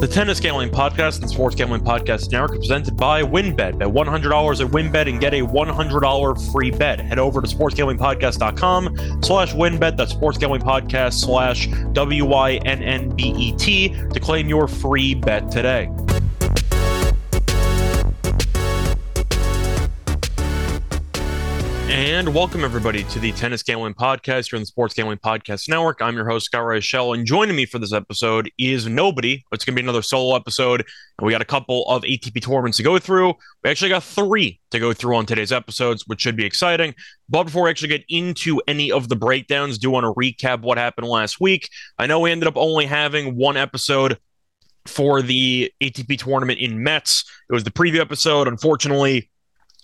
The Tennis Gambling Podcast and Sports Gambling Podcast Network presented by WynnBET. Bet $100 at WynnBET and get a $100 free bet. Head over to sportsgamblingpodcast.com slash WynnBET. That's sportsgamblingpodcast slash W-Y-N-N-B-E-T to claim your free bet today. And welcome everybody to the Tennis Gambling Podcast here on the Sports Gambling Podcast Network. I'm your host, Scott Reichel, and joining me for this episode is nobody. It's going to be another solo episode, and we got a couple of ATP tournaments to go through. We actually got three to go through on today's episodes, which should be exciting. But before we actually get into any of the breakdowns, do want to recap what happened last week. I know we ended up only having one episode for the ATP tournament in Metz. It was the preview episode. Unfortunately,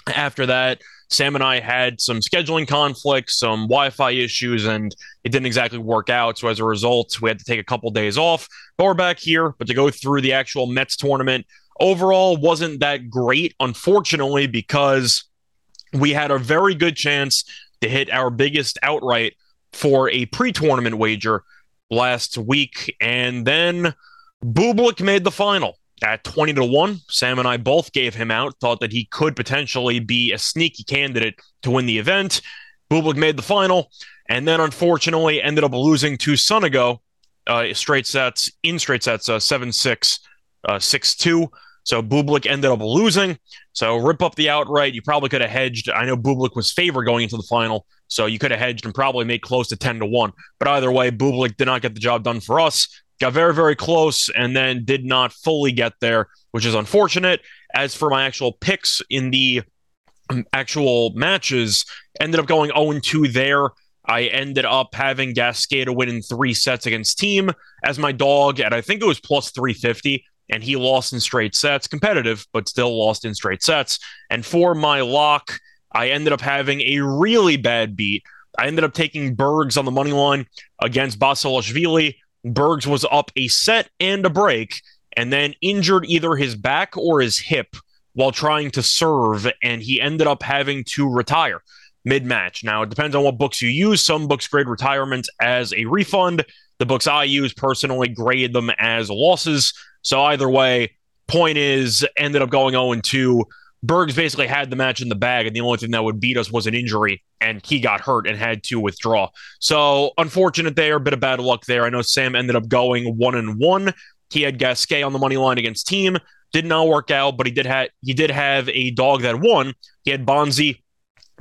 after that, Sam and I had some scheduling conflicts, some Wi Fi issues, and it didn't exactly work out. So as a result, we had to take a couple days off. But we're back here, but to go through the actual Metz tournament, overall wasn't that great, unfortunately, because we had a very good chance to hit our biggest outright for a pre tournament wager last week. And then Bublik made the final at 20 to 1. Sam and I both gave him out, thought that he could potentially be a sneaky candidate to win the event. Bublik made the final, and then unfortunately ended up losing to Sonego uh, straight sets, in straight sets, uh, 7 6, uh, 6 2. So Bublik ended up losing. So rip up the outright. You probably could have hedged. I know Bublik was favored going into the final, so you could have hedged and probably made close to 10 to 1. But either way, Bublik did not get the job done for us got very, very close and then did not fully get there, which is unfortunate. As for my actual picks in the um, actual matches, ended up going 0 2 there. I ended up having to win in three sets against Thiem as my dog, and I think it was plus 350, and he lost in straight sets. Competitive, but still lost in straight sets. And for my lock, I ended up having a really bad beat. I ended up taking Bergs on the money line against Basilashvili. Bergs was up a set and a break and then injured either his back or his hip while trying to serve, and he ended up having to retire mid match. Now, it depends on what books you use. Some books grade retirement as a refund. The books I use personally grade them as losses. So, either way, point is, ended up going 0 2 Bergs basically had the match in the bag, and the only thing that would beat us was an injury, and he got hurt and had to withdraw. So unfortunate there, a bit of bad luck there. I know Sam ended up going one and one. He had Gasquet on the money line against Thiem. Did not work out, but he did have he did have a dog that won. He had Bonzi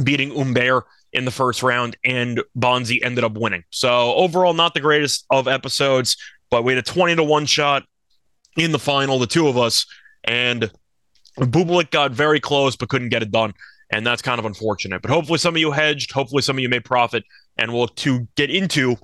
beating Humbert in the first round, and Bonzi ended up winning. So overall, not the greatest of episodes, but we had a 20 to 1 shot in the final, the two of us, and Bublik got very close but couldn't get it done. And that's kind of unfortunate. But hopefully some of you hedged. Hopefully some of you made profit and will to get into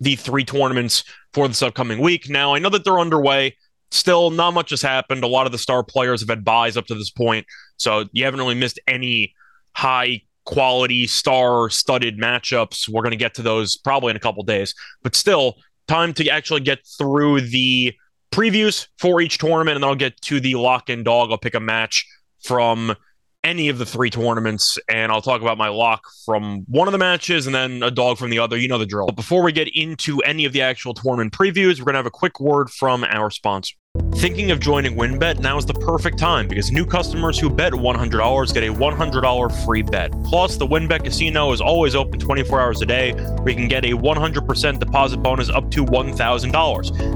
the three tournaments for this upcoming week. Now, I know that they're underway. Still, not much has happened. A lot of the star players have had buys up to this point. So you haven't really missed any high quality star studded matchups. We're going to get to those probably in a couple days. But still, time to actually get through the previews for each tournament, and then I'll get to the lock and dog. I'll pick a match from any of the three tournaments, and I'll talk about my lock from one of the matches and then a dog from the other. You know the drill. But before we get into any of the actual tournament previews, we're going to have a quick word from our sponsor. Thinking of joining WynnBET? Now is the perfect time because new customers who bet $100 get a $100 free bet. Plus, the WynnBET Casino is always open 24 hours a day where you can get a 100% deposit bonus up to $1,000.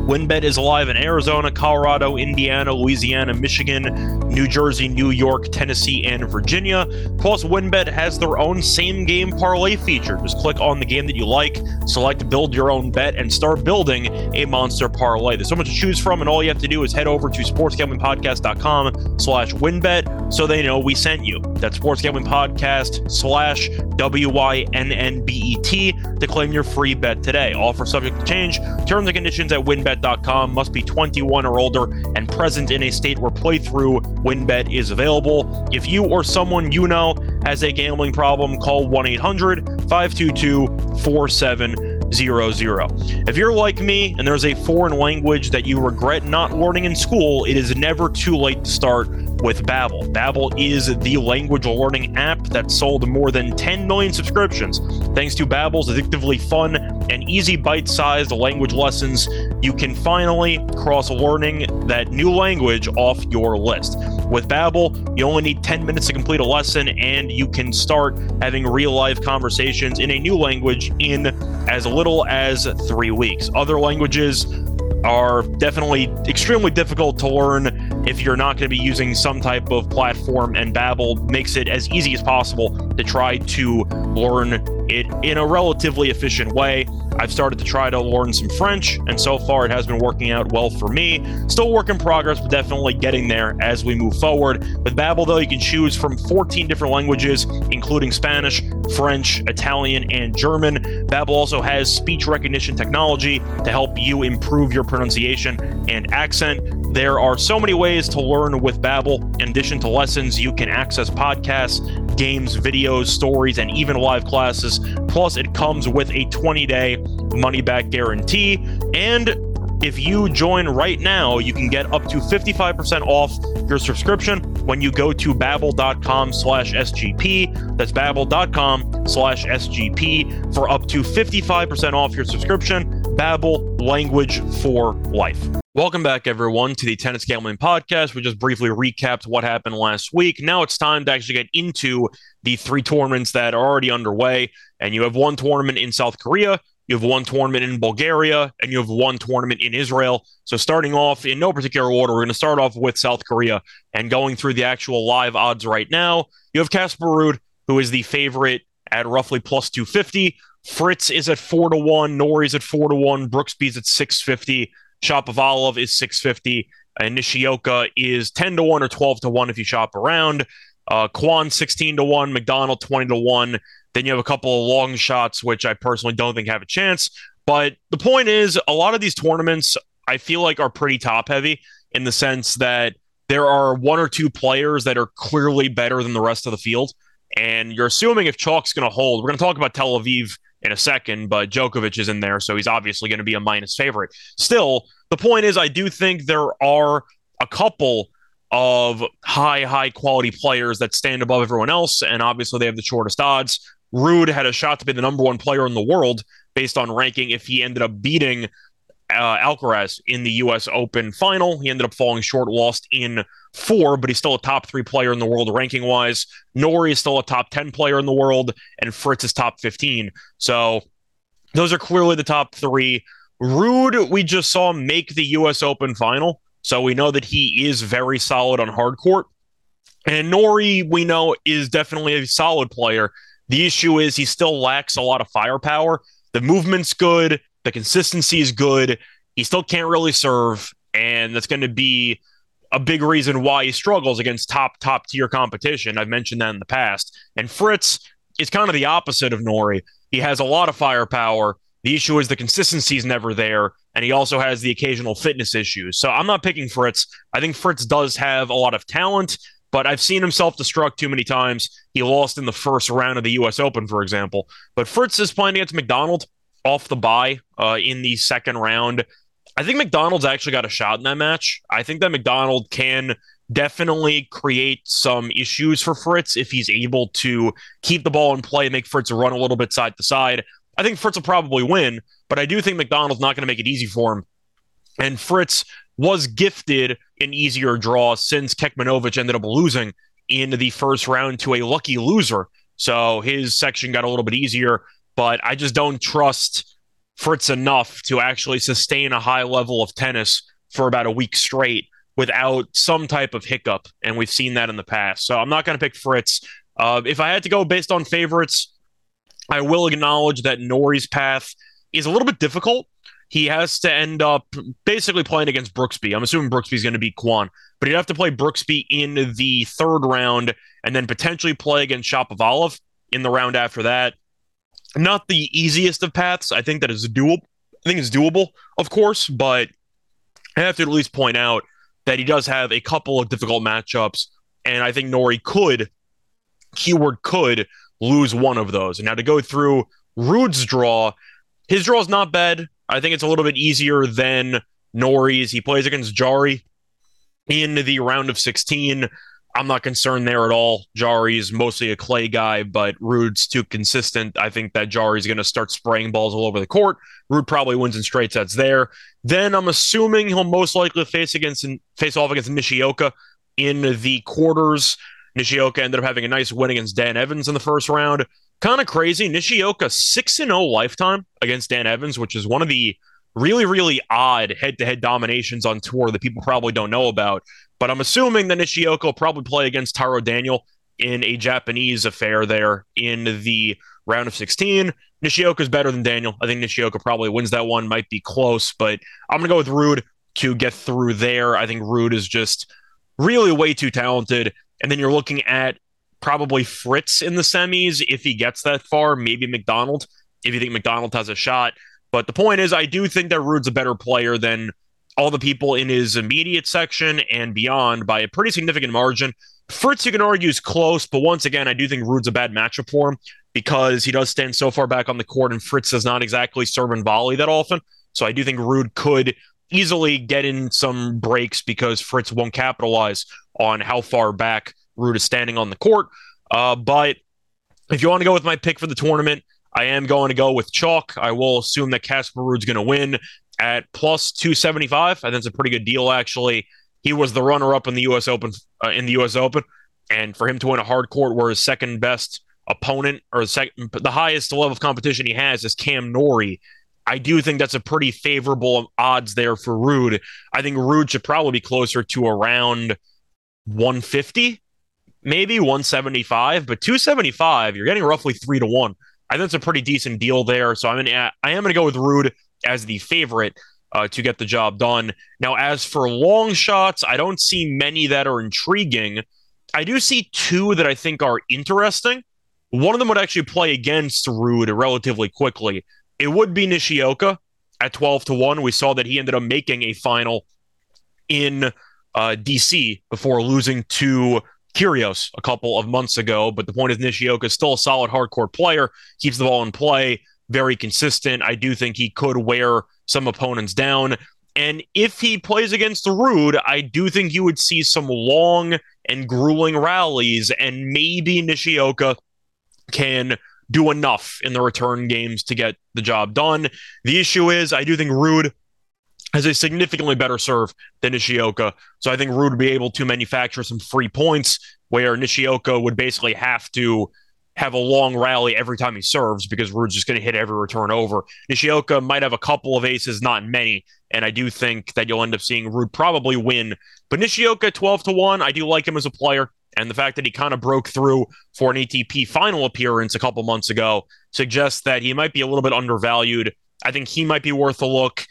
WynnBET is live in Arizona, Colorado, Indiana, Louisiana, Michigan, New Jersey, New York, Tennessee, and Virginia. Plus, WynnBET has their own same game parlay feature. Just click on the game that you like, select build your own bet, and start building a monster parlay. There's so much to choose from, and all you have to do is head over to sportsgamblingpodcast.com slash winbet so they know we sent you. That's sportsgamblingpodcast slash W-Y-N-N-B-E-T to claim your free bet today. Offer subject to change. Terms and conditions at wynnbet.com must be 21 or older and present in a state where playthrough winbet is available. If you or someone you know has a gambling problem, call 1-800-522-4700 zero zero. If you're like me and there's a foreign language that you regret not learning in school, it is never too late to start with Babbel. Babbel is the language learning app that sold more than 10 million subscriptions. Thanks to Babbel's addictively fun and easy bite-sized language lessons, you can finally cross learning that new language off your list. With Babbel, you only need 10 minutes to complete a lesson and you can start having real-life conversations in a new language in as little as 3 weeks. Other languages are definitely extremely difficult to learn if you're not going to be using some type of platform and Babbel makes it as easy as possible to try to learn it in a relatively efficient way. I've started to try to learn some French, and so far it has been working out well for me. Still work in progress, but definitely getting there as we move forward. With Babbel, though, you can choose from 14 different languages, including Spanish, French, Italian, and German. Babbel also has speech recognition technology to help you improve your pronunciation and accent. There are so many ways to learn with Babbel. In addition to lessons, you can access podcasts, games, videos, stories, and even live classes. Plus, it comes with a 20-day money-back guarantee. And if you join right now, you can get up to 55% off your subscription when you go to babbel.com slash SGP. That's babbel.com slash SGP for up to 55% off your subscription. Babbel, language for life. Welcome back, everyone, to the Tennis Gambling Podcast. We just briefly recapped what happened last week. Now it's time to actually get into the three tournaments that are already underway. And you have one tournament in South Korea, you have one tournament in Bulgaria, and you have one tournament in Israel. So, starting off in no particular order, we're going to start off with South Korea and going through the actual live odds right now. You have Casper Ruud, who is the favorite at roughly plus 250. Fritz is at 4 to 1. Norrie's at 4 to 1. Brooksby's at 650. Shapovalov is 650. And Nishioka is 10 to 1 or 12 to 1 if you shop around. Uh, Kwon 16 to 1. McDonald 20 to 1. Then you have a couple of long shots, which I personally don't think have a chance. But the point is, a lot of these tournaments I feel like are pretty top heavy in the sense that there are one or two players that are clearly better than the rest of the field. And you're assuming if Chalk's going to hold, we're going to talk about Tel Aviv in a second, but Djokovic is in there, so he's obviously going to be a minus favorite. Still, the point is, I do think there are a couple of high, high quality players that stand above everyone else, and obviously they have the shortest odds. Ruud had a shot to be the number one player in the world based on ranking if he ended up beating uh, Alcaraz in the U.S. Open final. He ended up falling short, lost in four, but he's still a top three player in the world ranking wise. Norrie is still a top 10 player in the world, and Fritz is top 15. So those are clearly the top three. Ruud, we just saw make the U.S. Open final. So we know that he is very solid on hard court. And Norrie, we know, is definitely a solid player. The issue is he still lacks a lot of firepower. The movement's good, the consistency is good. He still can't really serve, and that's going to be a big reason why he struggles against top top tier competition. I've mentioned that in the past. And Fritz is kind of the opposite of Norrie. He has a lot of firepower. The issue is the consistency is never there, and he also has the occasional fitness issues. So I'm not picking Fritz. I think Fritz does have a lot of talent but I've seen him self destruct too many times. He lost in the first round of the U.S. Open, for example. But Fritz is playing against McDonald off the bye uh, in the second round. I think McDonald's actually got a shot in that match. I think that McDonald can definitely create some issues for Fritz if he's able to keep the ball in play and make Fritz run a little bit side to side. I think Fritz will probably win, but I do think McDonald's not going to make it easy for him. And Fritz was gifted an easier draw since Kekmanovic ended up losing in the first round to a lucky loser. So his section got a little bit easier, but I just don't trust Fritz enough to actually sustain a high level of tennis for about a week straight without some type of hiccup. And we've seen that in the past. So I'm not going to pick Fritz. Uh, if I had to go based on favorites, I will acknowledge that Norrie's path is a little bit difficult he has to end up basically playing against Brooksby. I'm assuming Brooksby's going to beat Kwon, but he'd have to play Brooksby in the third round and then potentially play against Shapovalov in the round after that. Not the easiest of paths. I think that is doable. I think it's doable, of course, but I have to at least point out that he does have a couple of difficult matchups, and I think Norrie could, keyword could, lose one of those. And now to go through Ruud's draw, his draw is not bad. I think it's a little bit easier than Norrie's. He plays against Jarry in the round of 16. I'm not concerned there at all. Jarry's mostly a clay guy, but Ruud's too consistent. I think that Jarry's going to start spraying balls all over the court. Ruud probably wins in straight sets there. Then I'm assuming he'll most likely face against face off against Nishioka in the quarters. Nishioka ended up having a nice win against Dan Evans in the first round. Kind of crazy. Nishioka 6 0 lifetime against Dan Evans, which is one of the really, really odd head to head dominations on tour that people probably don't know about. But I'm assuming that Nishioka will probably play against Taro Daniel in a Japanese affair there in the round of 16. Nishioka is better than Daniel. I think Nishioka probably wins that one. Might be close, but I'm going to go with Ruud to get through there. I think Ruud is just really way too talented. And then you're looking at probably Fritz in the semis if he gets that far, maybe McDonald if you think McDonald has a shot. But the point is, I do think that Ruud's a better player than all the people in his immediate section and beyond by a pretty significant margin. Fritz, you can argue, is close, but once again, I do think Ruud's a bad matchup for him because he does stand so far back on the court, and Fritz does not exactly serve and volley that often. So I do think Ruud could easily get in some breaks because Fritz won't capitalize on how far back Ruud is standing on the court. Uh, but if you want to go with my pick for the tournament, I am going to go with chalk. I will assume that Casper Ruud's going to win at plus 275. I think it's a pretty good deal, actually. He was the runner up in the U.S. Open. Uh, in the U.S. Open, and for him to win a hard court where his second best opponent or the, second, the highest level of competition he has is Cam Norrie. I do think that's a pretty favorable odds there for Ruud. I think Ruud should probably be closer to around 150, maybe 175, but 275, you're getting roughly three to one. I think it's a pretty decent deal there. So I'm gonna I am gonna go with Ruud as the favorite uh, to get the job done. Now, as for long shots, I don't see many that are intriguing. I do see two that I think are interesting. One of them would actually play against Ruud relatively quickly. It would be Nishioka at 12 to 1. We saw that he ended up making a final in uh, DC before losing to Kyrgios a couple of months ago. But the point is, Nishioka is still a solid hard court player, keeps the ball in play, very consistent. I do think he could wear some opponents down. And if he plays against the Ruud, I do think you would see some long and grueling rallies, and maybe Nishioka can do enough in the return games to get the job done. The issue is, I do think Ruud has a significantly better serve than Nishioka. So I think Ruud would be able to manufacture some free points where Nishioka would basically have to have a long rally every time he serves because Ruud's just going to hit every return over. Nishioka might have a couple of aces, not many, and I do think that you'll end up seeing Ruud probably win. But Nishioka 12 to 1, I do like him as a player. And the fact that he kind of broke through for an ATP final appearance a couple months ago suggests that he might be a little bit undervalued. I think he might be worth a look.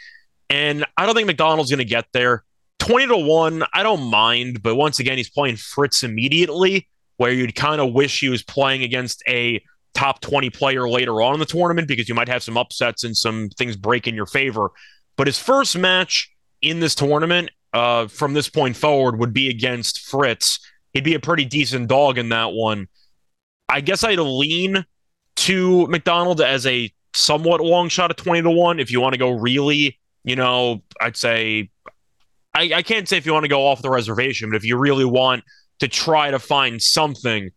And I don't think McDonald's going to get there. 20 to 1, I don't mind. But once again, he's playing Fritz immediately, where you'd kind of wish he was playing against a top 20 player later on in the tournament because you might have some upsets and some things break in your favor. But his first match in this tournament uh, from this point forward would be against Fritz. He'd be a pretty decent dog in that one. I guess I'd lean to McDonald as a somewhat long shot at 20 to 1 if you want to go really you know, I'd say I, I can't say if you want to go off the reservation, but if you really want to try to find something,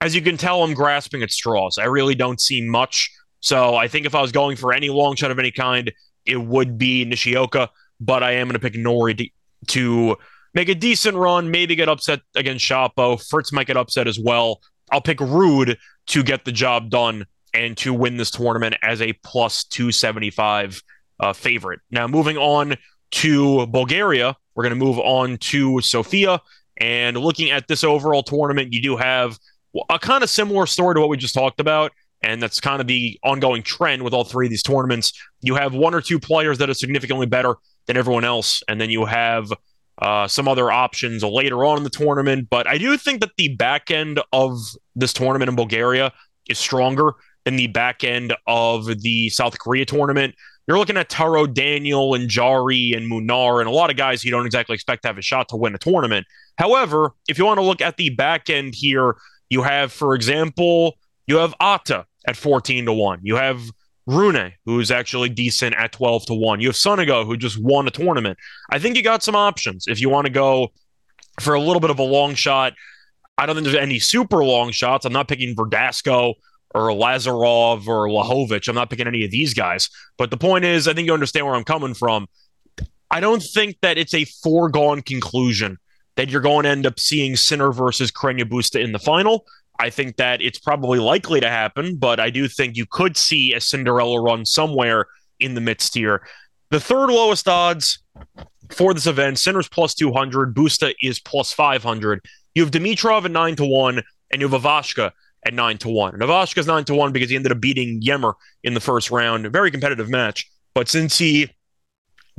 as you can tell, I'm grasping at straws. I really don't see much. So I think if I was going for any long shot of any kind, it would be Nishioka, but I am going to pick Norrie to, make a decent run, maybe get upset against Shapo. Fritz might get upset as well. I'll pick Ruud to get the job done and to win this tournament as a plus 275 uh, favorite. Now, moving on to Bulgaria, we're going to move on to Sofia. And looking at this overall tournament, you do have a kind of similar story to what we just talked about. And that's kind of the ongoing trend with all three of these tournaments. You have one or two players that are significantly better than everyone else. And then you have uh, some other options later on in the tournament. But I do think that the back end of this tournament in Bulgaria is stronger than the back end of the South Korea tournament. You're looking at Taro Daniel and Jarry and Munar and a lot of guys you don't exactly expect to have a shot to win a tournament. However, if you want to look at the back end here, you have, for example, you have Atta at 14 to 1. You have Rune, who's actually decent at 12 to 1. You have Sonego, who just won a tournament. I think you got some options if you want to go for a little bit of a long shot. I don't think there's any super long shots. I'm not picking Verdasco or Lazarov or Lajovic. I'm not picking any of these guys. But the point is, I think you understand where I'm coming from. I don't think that it's a foregone conclusion that you're going to end up seeing Sinner versus Carreño Busta in the final. I think that it's probably likely to happen, but I do think you could see a Cinderella run somewhere in the midst here. The third lowest odds for this event, Sinner's plus 200, Busta is plus 500. You have Dimitrov at 9 to 1, and you have Ivashka at 9 to 1. And Ivashka's 9 to 1 because he ended up beating Ymer in the first round. A very competitive match. But since he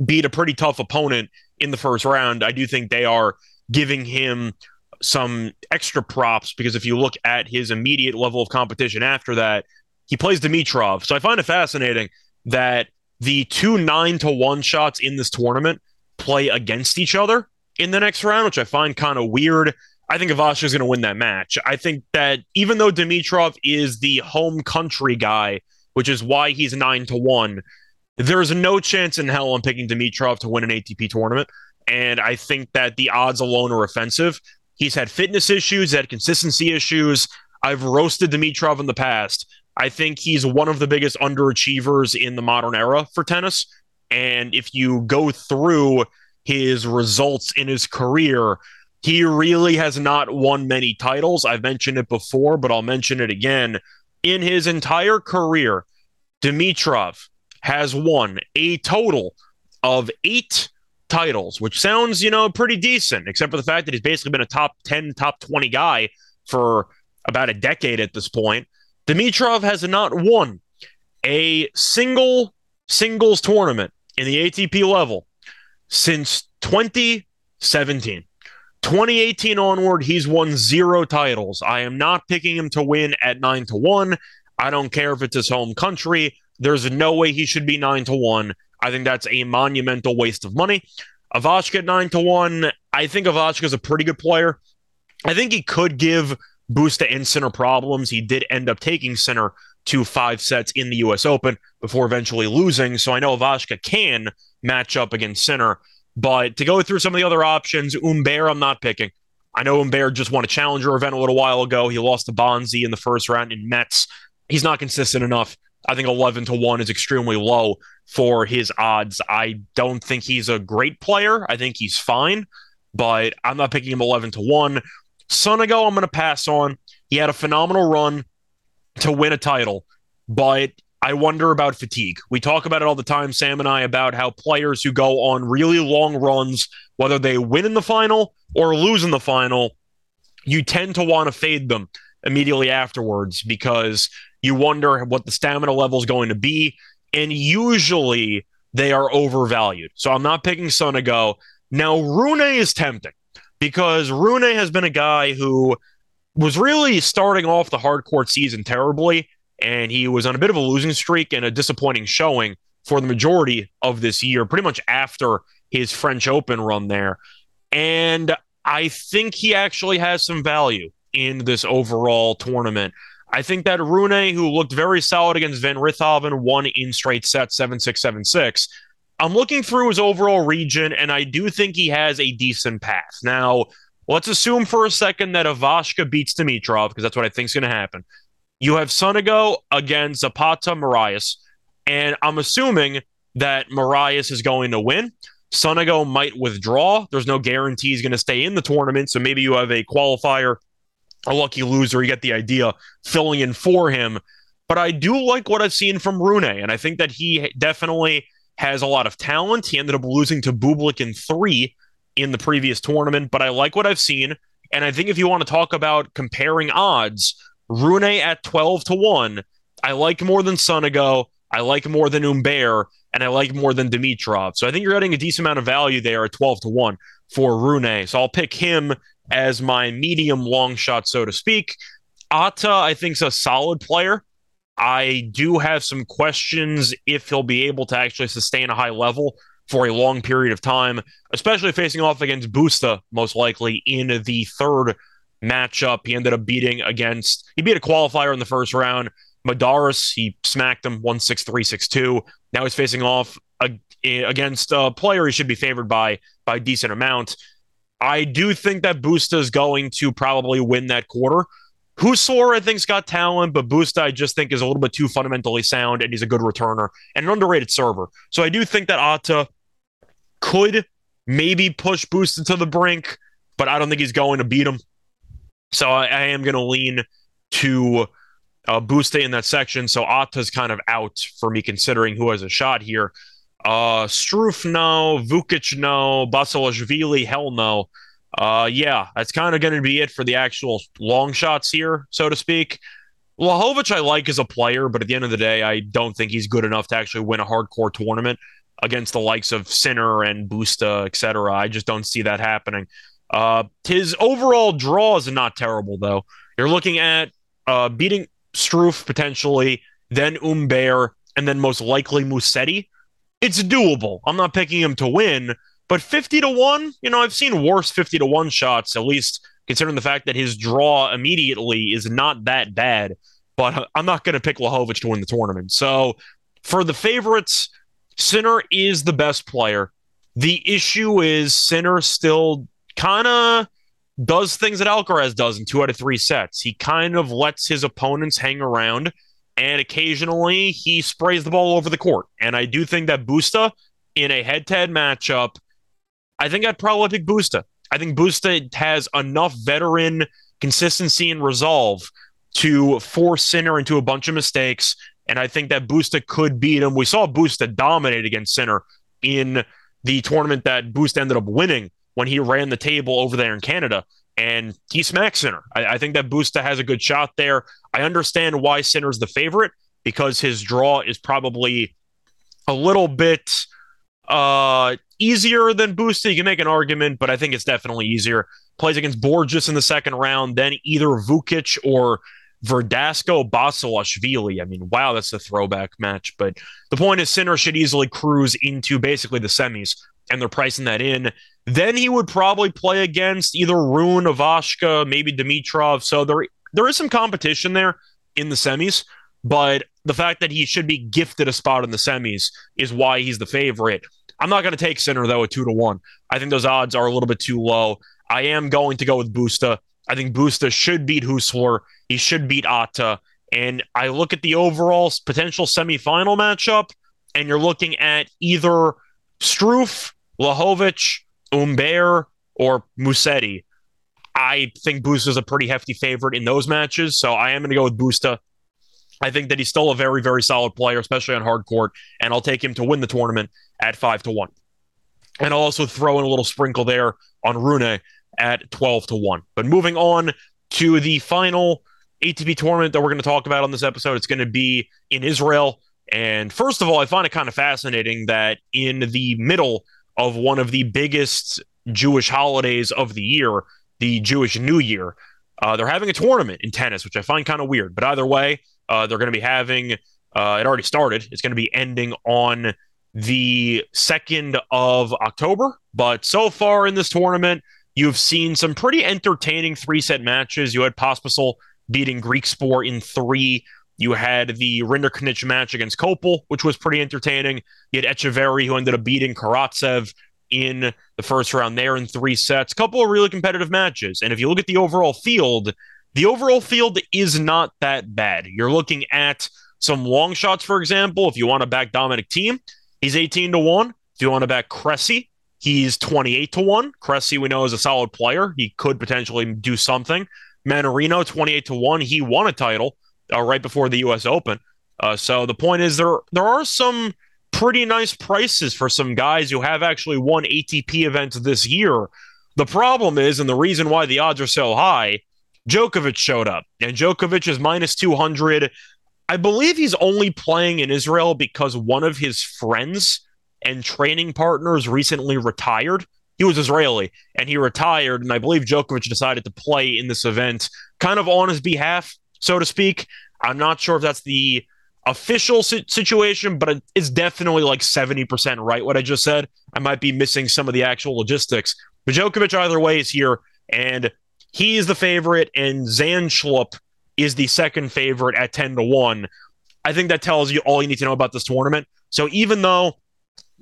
beat a pretty tough opponent in the first round, I do think they are giving him some extra props because if you look at his immediate level of competition after that, he plays Dimitrov. So I find it fascinating that the two nine to one shots in this tournament play against each other in the next round, which I find kind of weird. I think Ivashka is going to win that match. I think that even though Dimitrov is the home country guy, which is why he's nine to one, there's no chance in hell I'm picking Dimitrov to win an ATP tournament. And I think that the odds alone are offensive. He's had fitness issues, had consistency issues. I've roasted Dimitrov in the past. I think he's one of the biggest underachievers in the modern era for tennis. And if you go through his results in his career, he really has not won many titles. I've mentioned it before, but I'll mention it again. In his entire career, Dimitrov has won a total of eight titles, which sounds, you know, pretty decent, except for the fact that he's basically been a top 10, top 20 guy for about a decade at this point. Dimitrov has not won a single singles tournament in the ATP level since 2017. 2018 onward, he's won zero titles. I am not picking him to win at nine to one. I don't care if it's his home country. There's no way he should be nine to one. I think that's a monumental waste of money. Ivashka at nine to one. I think Ivashka is a pretty good player. I think he could give Busta and Sinner problems. He did end up taking Sinner to five sets in the U.S. Open before eventually losing. So I know Ivashka can match up against Sinner. But to go through some of the other options, Humbert, I'm not picking. I know Humbert just won a challenger event a little while ago. He lost to Bonzi in the first round in Metz. He's not consistent enough. I think 11 to 1 is extremely low for his odds. I don't think he's a great player. I think he's fine, but I'm not picking him 11 to 1. Sonego, I'm going to pass on. He had a phenomenal run to win a title, but I wonder about fatigue. We talk about it all the time, Sam and I, about how players who go on really long runs, whether they win in the final or lose in the final, you tend to want to fade them immediately afterwards because you wonder what the stamina level is going to be. And usually they are overvalued. So I'm not picking Sonego. Now, Rune is tempting because Rune has been a guy who was really starting off the hard court season terribly, and he was on a bit of a losing streak and a disappointing showing for the majority of this year, pretty much after his French Open run there. And I think he actually has some value in this overall tournament. I think that Rune, who looked very solid against Van Rijthoven, won in straight sets 7 6 7 6. I'm looking through his overall region, and I do think he has a decent path. Now, let's assume for a second that Ivashka beats Dimitrov, because that's what I think is going to happen. You have Sonego against Zapata Marias, and I'm assuming that Marias is going to win. Sonego might withdraw. There's no guarantee he's going to stay in the tournament, so maybe you have a qualifier a lucky loser. You get the idea filling in for him. But I do like what I've seen from Rune, and I think that he definitely has a lot of talent. He ended up losing to Bublik in three in the previous tournament, but I like what I've seen. And I think if you want to talk about comparing odds, Rune at 12 to 1, I like more than Sonego. I like more than Humbert, and I like more than Dimitrov. So I think you're getting a decent amount of value there at 12 to 1 for Rune. So I'll pick him as my medium long shot, so to speak. Atta, I think, is a solid player. I do have some questions if he'll be able to actually sustain a high level for a long period of time, especially facing off against Busta, most likely in the third matchup. He ended up beating against, he beat a qualifier in the first round. Medeiros, he smacked him 1 6 3 6 2. Now he's facing off against a player he should be favored by by a decent amount. I do think that Busta is going to probably win that quarter. Husler, I think's got talent, but Busta, I just think is a little bit too fundamentally sound, and he's a good returner and an underrated server. So I do think that Atta could maybe push Busta to the brink, but I don't think he's going to beat him. So I, I am going to lean to uh, Busta in that section. So Atta's kind of out for me considering who has a shot here. Uh, Struff, no. Vukic, no. Basilashvili, hell no. Uh, yeah, that's kind of going to be it for the actual long shots here, so to speak. Lajovic, I like as a player, but at the end of the day, I don't think he's good enough to actually win a hard court tournament against the likes of Sinner and Busta, etc. I just don't see that happening. Uh, his overall draw is not terrible, though. You're looking at uh, beating Struff potentially, then Humbert, and then most likely Musetti it's doable. I'm not picking him to win, but 50 to 1, you know, I've seen worse 50 to 1 shots, at least considering the fact that his draw immediately is not that bad. But I'm not going to pick Lajovic to win the tournament. So for the favorites, Sinner is the best player. The issue is Sinner still kind of does things that Alcaraz does in two out of three sets. He kind of lets his opponents hang around and occasionally he sprays the ball over the court. And I do think that Busta in a head-to-head matchup, I think I'd probably pick Busta. I think Busta has enough veteran consistency and resolve to force Sinner into a bunch of mistakes. And I think that Busta could beat him. We saw Busta dominate against Sinner in the tournament that Busta ended up winning when he ran the table over there in Canada and he smacks Sinner. I, I, think that Busta has a good shot there. I understand why Sinner's the favorite because his draw is probably a little bit uh, easier than Busta. You can make an argument, but I think it's definitely easier. Plays against Borges in the second round, then either Vukic or Verdasco Basilashvili. I mean, wow, that's a throwback match. But the point is, Sinner should easily cruise into basically the semis, and they're pricing that in. Then he would probably play against either Rune, Ivashka, maybe Dimitrov. So there, there is some competition there in the semis, but the fact that he should be gifted a spot in the semis is why he's the favorite. I'm not going to take Sinner though at two to one. I think those odds are a little bit too low. I am going to go with Busta. I think Busta should beat Husler. He should beat Atta. And I look at the overall potential semifinal matchup, and you're looking at either Struff, Lajovic, Humbert or Musetti. I think Busta is a pretty hefty favorite in those matches, so I am going to go with Busta. I think that he's still a very, very solid player, especially on hard court, and I'll take him to win the tournament at five to one. And I'll also throw in a little sprinkle there on Rune at twelve to one. But moving on to the final ATP tournament that we're going to talk about on this episode, it's going to be in Israel. And first of all, I find it kind of fascinating that in the middle of one of the biggest Jewish holidays of the year, the Jewish New Year. Uh, they're having a tournament in tennis, which I find kind of weird. But either way, uh, they're going to be having. Uh, it already started. It's going to be ending on the second of October. But so far in this tournament, you've seen some pretty entertaining three set matches. You had Pospisil beating Griekspoor in three. You had the Rinderknech match against Kopel, which was pretty entertaining. You had Etcheverry, who ended up beating Karatsev in the first round there in three sets. Couple of really competitive matches. And if you look at the overall field, the overall field is not that bad. You're looking at some long shots, for example. If you want to back Dominic Thiem, he's 18 to 1. If you want to back Cressy, he's 28 to 1. Cressy, we know, is a solid player. He could potentially do something. Mannarino, 28 to 1. He won a title uh, right before the U.S. Open. Uh, so the point is there there are some pretty nice prices for some guys who have actually won ATP events this year. The problem is, and the reason why the odds are so high, Djokovic showed up, and Djokovic is minus 200. I believe he's only playing in Israel because one of his friends and training partners recently retired. He was Israeli and he retired, and I believe Djokovic decided to play in this event kind of on his behalf so to speak. I'm not sure if that's the official situation, but it's definitely like 70% right what I just said. I might be missing some of the actual logistics. But Djokovic, either way, is here, and he is the favorite, and Zandschulp is the second favorite at 10 to 1. I think that tells you all you need to know about this tournament. So even though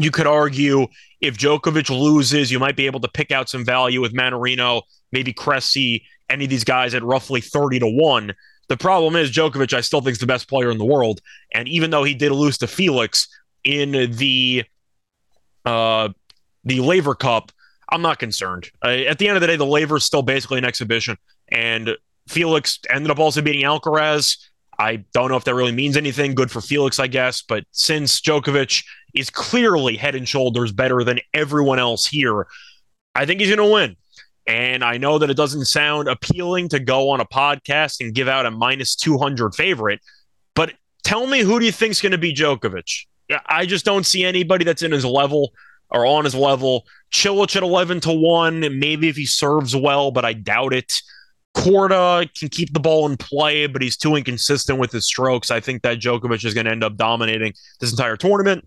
You could argue if Djokovic loses, you might be able to pick out some value with Mannarino, maybe Cressy, any of these guys at roughly 30 to 1. The problem is Djokovic, I still think is the best player in the world. And even though he did lose to Felix in the uh, the Laver Cup, I'm not concerned. Uh, at the end of the day, the Laver is still basically an exhibition. And Felix ended up also beating Alcaraz. I don't know if that really means anything. Good for Felix, I guess. But since Djokovic is clearly head and shoulders better than everyone else here. I think he's going to win. And I know that it doesn't sound appealing to go on a podcast and give out a minus 200 favorite, but tell me who do you think is going to be Djokovic? I just don't see anybody that's in his level or on his level. Cilic at 11 to 1, maybe if he serves well, but I doubt it. Korda can keep the ball in play, but he's too inconsistent with his strokes. I think that Djokovic is going to end up dominating this entire tournament.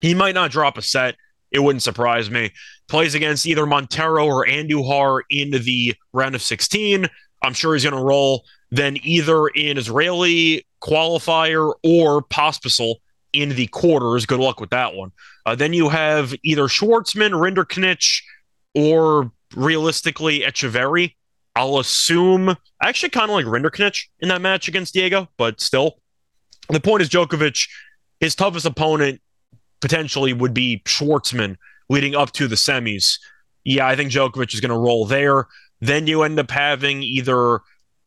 He might not drop a set. It wouldn't surprise me. Plays against either Monteiro or Andujar in the round of 16. I'm sure he's going to roll. Then either in Israeli qualifier or Pospisil in the quarters. Good luck with that one. Uh, then you have either Schwartzman, Rinderknech, or realistically Etcheverry. I'll assume I actually kind of like Rinderknech in that match against Diego, but still. The point is Djokovic, his toughest opponent potentially would be Schwartzman leading up to the semis. Yeah, I think Djokovic is going to roll there. Then you end up having either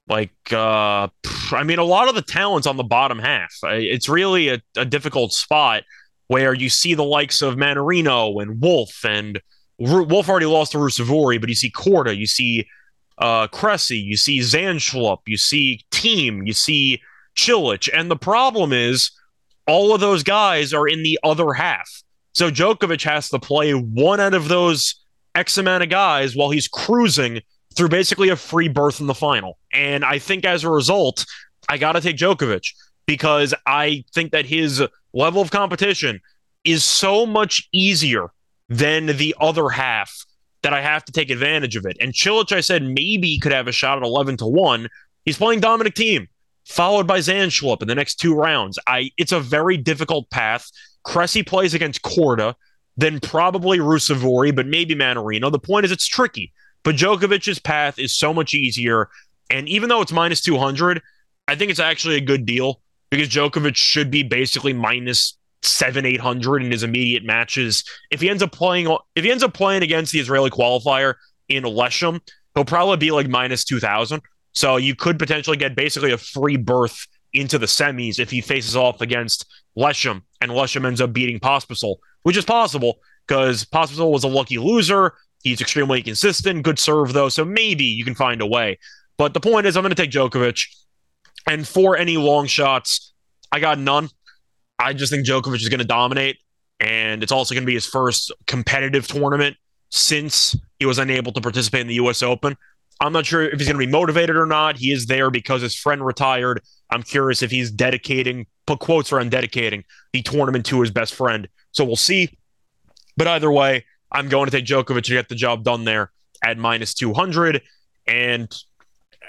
like uh I mean a lot of the talents on the bottom half. It's really a, a difficult spot where you see the likes of Mannarino and Wolf and Wolf already lost to Ruusuvuori, but you see Korda, you see uh, Cressy, you see Zandschulp, you see Thiem, you see Cilic. And the problem is all of those guys are in the other half. So Djokovic has to play one out of those X amount of guys while he's cruising through basically a free berth in the final. And I think as a result, I got to take Djokovic because I think that his level of competition is so much easier than the other half that I have to take advantage of it. And Cilic, I said maybe could have a shot at 11 to 1. He's playing Dominic Thiem followed by Zandschulp in the next two rounds. I it's a very difficult path. Cressy plays against Korda, then probably Ruusuvuori, but maybe Mannarino. The point is it's tricky. But Djokovic's path is so much easier. And even though it's minus 200, I think it's actually a good deal because Djokovic should be basically minus seven, eight hundred in his immediate matches. If he ends up playing, if he ends up playing against the Israeli qualifier in Leshem, he'll probably be like minus two thousand. So you could potentially get basically a free berth into the semis if he faces off against Leshem and Leshem ends up beating Pospisil, which is possible because Pospisil was a lucky loser. He's extremely consistent, good serve though, so maybe you can find a way. But the point is, I'm going to take Djokovic, and for any long shots, I got none. I just think Djokovic is going to dominate, and it's also going to be his first competitive tournament since he was unable to participate in the U.S. Open. I'm not sure if he's going to be motivated or not. He is there because his friend retired. I'm curious if he's dedicating, put quotes around dedicating the tournament to his best friend. So we'll see. But either way, I'm going to take Djokovic to get the job done there at minus 200. And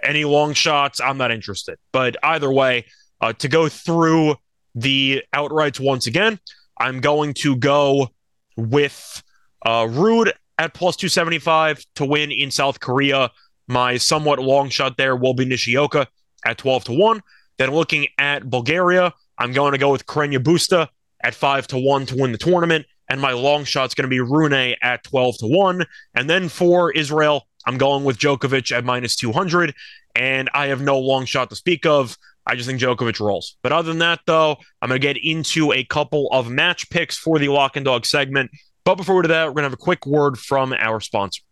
any long shots, I'm not interested. But either way, uh, to go through the outrights once again, I'm going to go with uh, Ruud at plus 275 to win in South Korea. My somewhat long shot there will be Nishioka at 12 to 1. Then looking at Bulgaria, I'm going to go with Carreño Busta at 5 to 1 to win the tournament. And my long shot's going to be Rune at 12 to 1. And then for Israel, I'm going with Djokovic at minus 200. And I have no long shot to speak of. I just think Djokovic rolls. But other than that, though, I'm going to get into a couple of match picks for the Lock and Dog segment. But before we do that, we're going to have a quick word from our sponsor.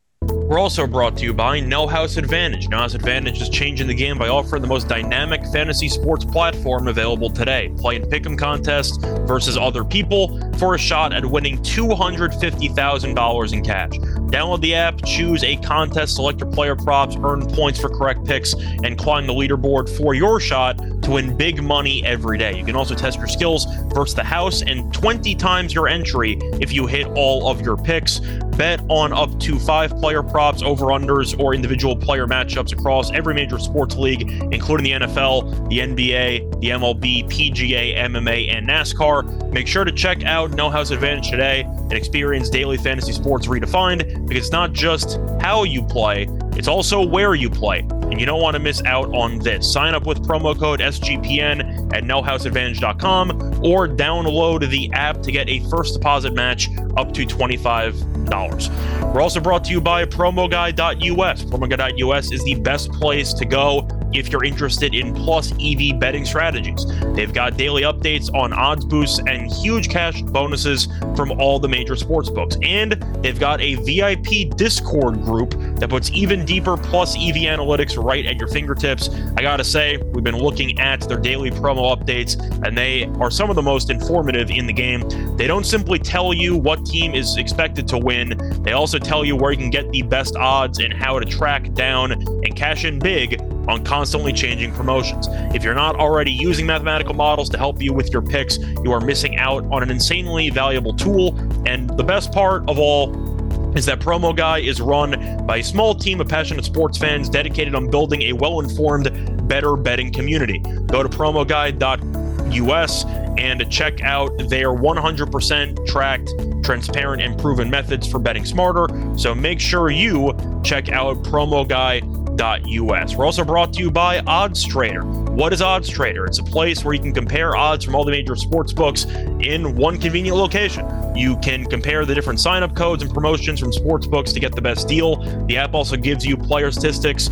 We're also brought to you by No House Advantage. No House Advantage is changing the game by offering the most dynamic fantasy sports platform available today. Play in pick'em contests versus other people for a shot at winning $250,000 in cash. Download the app, choose a contest, select your player props, earn points for correct picks, and climb the leaderboard for your shot to win big money every day. You can also test your skills versus the house and 20 times your entry if you hit all of your picks. Bet on up to five player props, over unders, or individual player matchups across every major sports league, including the NFL, the NBA, the MLB, PGA, MMA, and NASCAR. Make sure to check out No House Advantage today and experience daily fantasy sports redefined because it's not just how you play, it's also where you play. And you don't want to miss out on this. Sign up with promo code SGPN at nohouseadvantage.com or download the app to get a first deposit match up to $25. We're also brought to you by promoguy.us. Promoguy.us is the best place to go if you're interested in plus EV betting strategies. They've got daily updates on odds boosts and huge cash bonuses from all the major sports books. And they've got a VIP Discord group that puts even deeper plus EV analytics right at your fingertips. I gotta say, we've been looking at their daily promo updates, and they are some of the most informative in the game. They don't simply tell you what team is expected to win, they also tell you where you can get the best odds and how to track down and cash in big on constantly changing promotions. If you're not already using mathematical models to help you with your picks, you are missing out on an insanely valuable tool. And the best part of all is that Promo Guy is run by a small team of passionate sports fans dedicated on building a well informed, better betting community. Go to promoguy.us and check out their 100% tracked, transparent, and proven methods for betting smarter. So make sure you check out Promo Guy odds.us. We're also brought to you by Odds Trader. What is Odds Trader? It's a place where you can compare odds from all the major sports books in one convenient location. You can compare the different sign up codes and promotions from sports books to get the best deal. The app also gives you player statistics,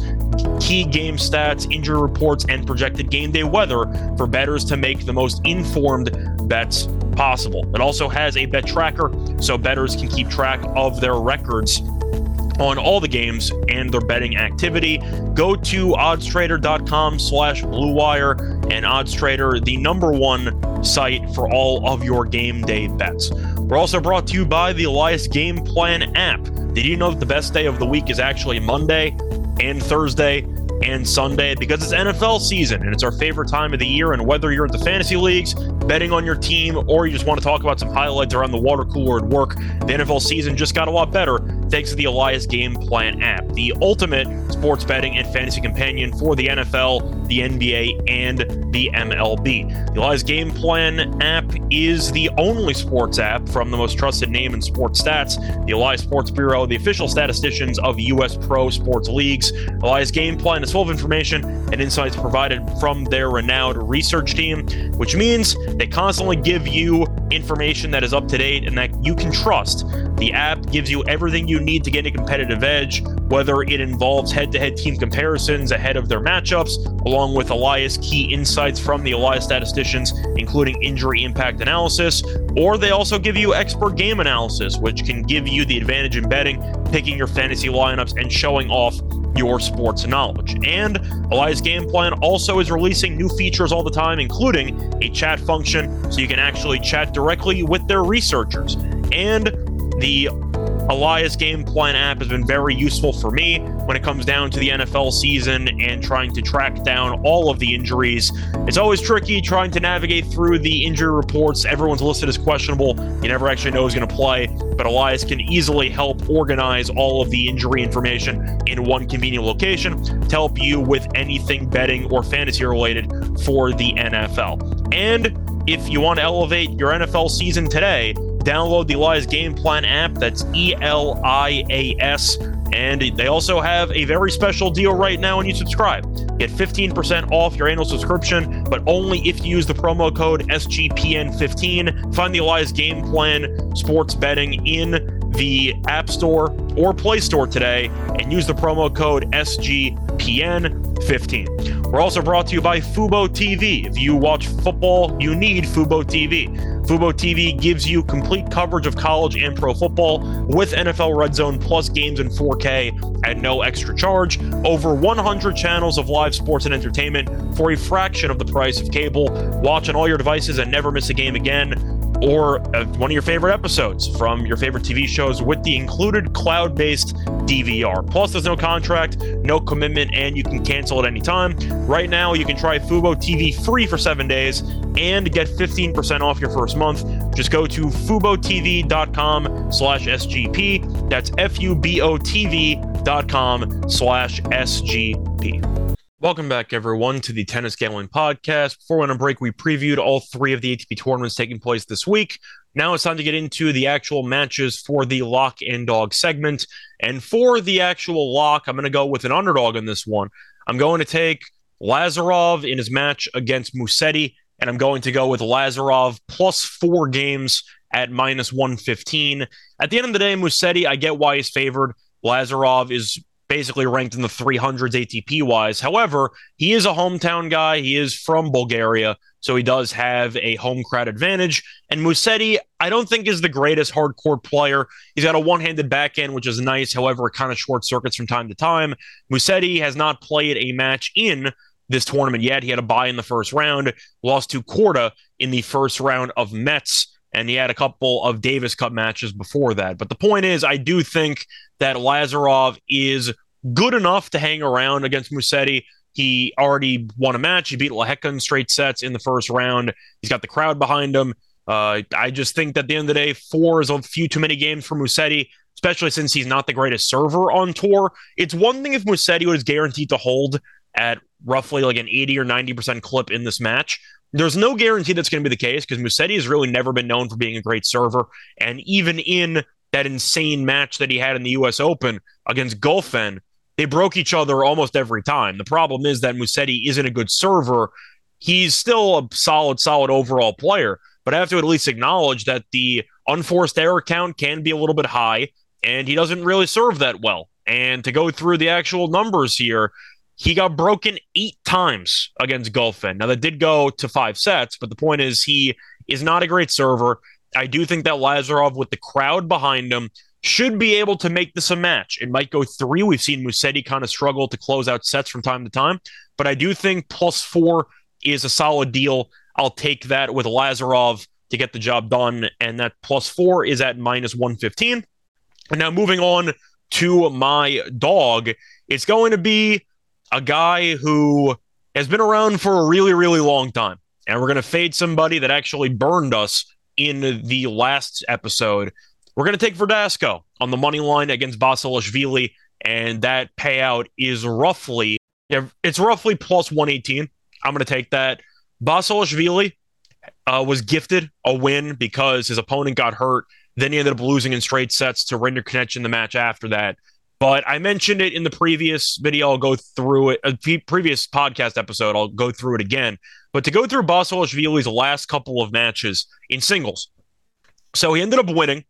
key game stats, injury reports, and projected game day weather for bettors to make the most informed bets possible. It also has a bet tracker so bettors can keep track of their records on all the games and their betting activity. Go to oddstrader.com slash bluewire and oddstrader, the number one site for all of your game day bets. We're also brought to you by the Elias Game Plan app. Did you know that the best day of the week is actually Monday and Thursday? And Sunday because it's NFL season and it's our favorite time of the year. And whether you're into fantasy leagues, betting on your team, or you just want to talk about some highlights around the water cooler at work, the NFL season just got a lot better thanks to the Elias Game Plan app, the ultimate sports betting and fantasy companion for the NFL, the NBA, and the MLB. The Elias Game Plan app is the only sports app from the most trusted name in sports stats, the Elias Sports Bureau, the official statisticians of U.S. pro sports leagues. Elias Game Plan is full of information and insights provided from their renowned research team, which means they constantly give you information that is up to date and that you can trust. The app gives you everything you need to get a competitive edge, whether it involves head to head team comparisons ahead of their matchups, along with Elias key insights from the Elias statisticians, including injury impact analysis, or they also give you expert game analysis, which can give you the advantage in betting, picking your fantasy lineups, and showing off your sports knowledge. And Elias Game Plan also is releasing new features all the time, including a chat function so you can actually chat directly with their researchers. And the Elias Game Plan app has been very useful for me when it comes down to the NFL season and trying to track down all of the injuries. It's always tricky trying to navigate through the injury reports. Everyone's listed as questionable. You never actually know who's going to play, but Elias can easily help organize all of the injury information in one convenient location to help you with anything betting or fantasy related for the NFL. And if you want to elevate your NFL season today, download the Elias Game Plan app. That's E L I A S. And they also have a very special deal right now when you subscribe. Get 15% off your annual subscription, but only if you use the promo code SGPN15. Find the Elias Game Plan sports betting in the App Store or Play Store today and use the promo code SGPN15. We're also brought to you by Fubo TV. If you watch football, you need Fubo TV. Fubo TV gives you complete coverage of college and pro football with NFL Red Zone plus games in 4K at no extra charge. Over 100 channels of live sports and entertainment for a fraction of the price of cable. Watch on all your devices and never miss a game again or uh, one of your favorite episodes from your favorite TV shows with the included cloud based DVR. Plus, there's no contract, no commitment, and you can cancel at any time. Right now, you can try Fubo TV free for seven days and get 15% off your first month. Just go to FuboTV.com slash SGP That's F-U-B-O-T-V.com slash S-G-P. Welcome back, everyone, to the Tennis Gambling Podcast. Before we went on break, we previewed all three of the ATP tournaments taking place this week. Now it's time to get into the actual matches for the lock and dog segment. And for the actual lock, I'm going to go with an underdog in this one. I'm going to take Lazarov in his match against Musetti, and I'm going to go with Lazarov plus four games at minus 115. At the end of the day, Musetti, I get why he's favored. Lazarov is basically ranked in the 300s ATP wise. However, he is a hometown guy. He is from Bulgaria, so he does have a home crowd advantage. And Musetti, I don't think is the greatest hard court player. He's got a one-handed backhand, which is nice. However, it kind of short circuits from time to time. Musetti has not played a match in this tournament yet. He had a bye in the first round, lost to Korda in the first round of Metz and he had a couple of Davis Cup matches before that. But the point is, I do think that Lazarov is good enough to hang around against Musetti. He already won a match. He beat Lehecka in straight sets in the first round. He's got the crowd behind him. Uh, I just think that at the end of the day, four is a few too many games for Musetti, especially since he's not the greatest server on tour. It's one thing if Musetti was guaranteed to hold at roughly like an 80 or 90% clip in this match. There's no guarantee that's going to be the case because Musetti has really never been known for being a great server. And even in that insane match that he had in the US Open against Goffin, they broke each other almost every time. The problem is that Musetti isn't a good server. He's still a solid, solid overall player, but I have to at least acknowledge that the unforced error count can be a little bit high, and he doesn't really serve that well. And to go through the actual numbers here, he got broken eight times against Goffin. Now, that did go to five sets, but the point is he is not a great server. I do think that Lazarov, with the crowd behind him, should be able to make this a match. It might go three. We've seen Musetti kind of struggle to close out sets from time to time, but I do think plus four is a solid deal. I'll take that with Lazarov to get the job done, and that plus four is at minus 115. And now moving on to my dog, it's going to be a guy who has been around for a really, really long time. And we're going to fade somebody that actually burned us in the last episode. We're going to take Verdasco on the money line against Basilashvili, and that payout is roughly it's roughly plus 118. I'm going to take that. Basilashvili uh, was gifted a win because his opponent got hurt. Then he ended up losing in straight sets to Rinderknech in the match after that. But I mentioned it in the previous video. I'll go through it. A previous podcast episode. I'll go through it again. But to go through Basilashvili's last couple of matches in singles, so he ended up winning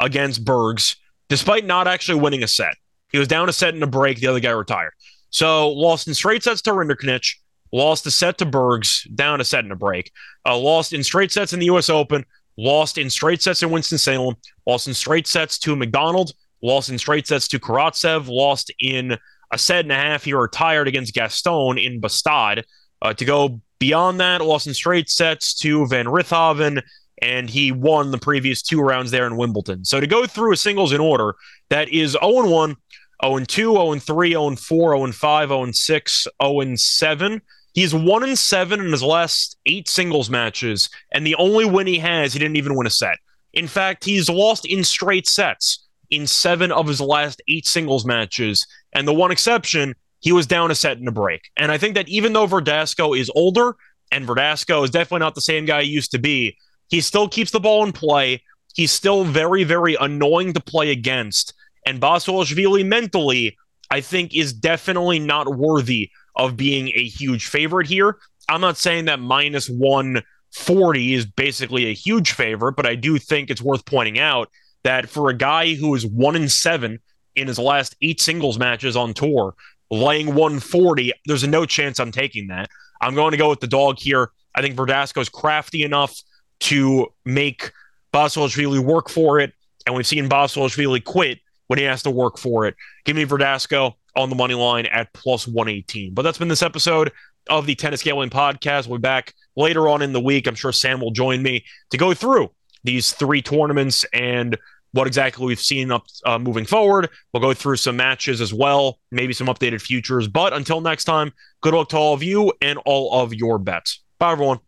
against Bergs, despite not actually winning a set. He was down a set in a break. The other guy retired. So lost in straight sets to Rinderknech, lost a set to Bergs, down a set in a break. Uh, lost in straight sets in the U.S. Open, lost in straight sets in Winston Salem, lost in straight sets to McDonald, lost in straight sets to Karatsev, lost in a set and a half. He retired against Gaston in Bastad. Uh, to go beyond that, lost in straight sets to Van Rijthoven, and he won the previous two rounds there in Wimbledon. So to go through a singles in order, that is 0 1, 0 2, 0 3, 0 4, 0 5, 0 6, 0 7. He's one and seven in his last eight singles matches, and the only win he has, he didn't even win a set. In fact, he's lost in straight sets in seven of his last eight singles matches. And the one exception, he was down a set in a break. And I think that even though Verdasco is older and Verdasco is definitely not the same guy he used to be, he still keeps the ball in play. He's still very, very annoying to play against. And Basilashvili mentally, I think, is definitely not worthy of being a huge favorite here. I'm not saying that minus 140 is basically a huge favorite, but I do think it's worth pointing out that for a guy who is one in seven in his last eight singles matches on tour, laying 140, there's no chance I'm taking that. I'm going to go with the dog here. I think Verdasco is crafty enough to make Basilashvili work for it. And we've seen Basilashvili quit when he has to work for it. Give me Verdasco on the money line at plus 118. But that's been this episode of the Tennis Gambling Podcast. We'll be back later on in the week. I'm sure Sam will join me to go through these three tournaments and what exactly we've seen up uh, moving forward. We'll go through some matches as well, maybe some updated futures. But until next time, good luck to all of you and all of your bets. Bye, everyone.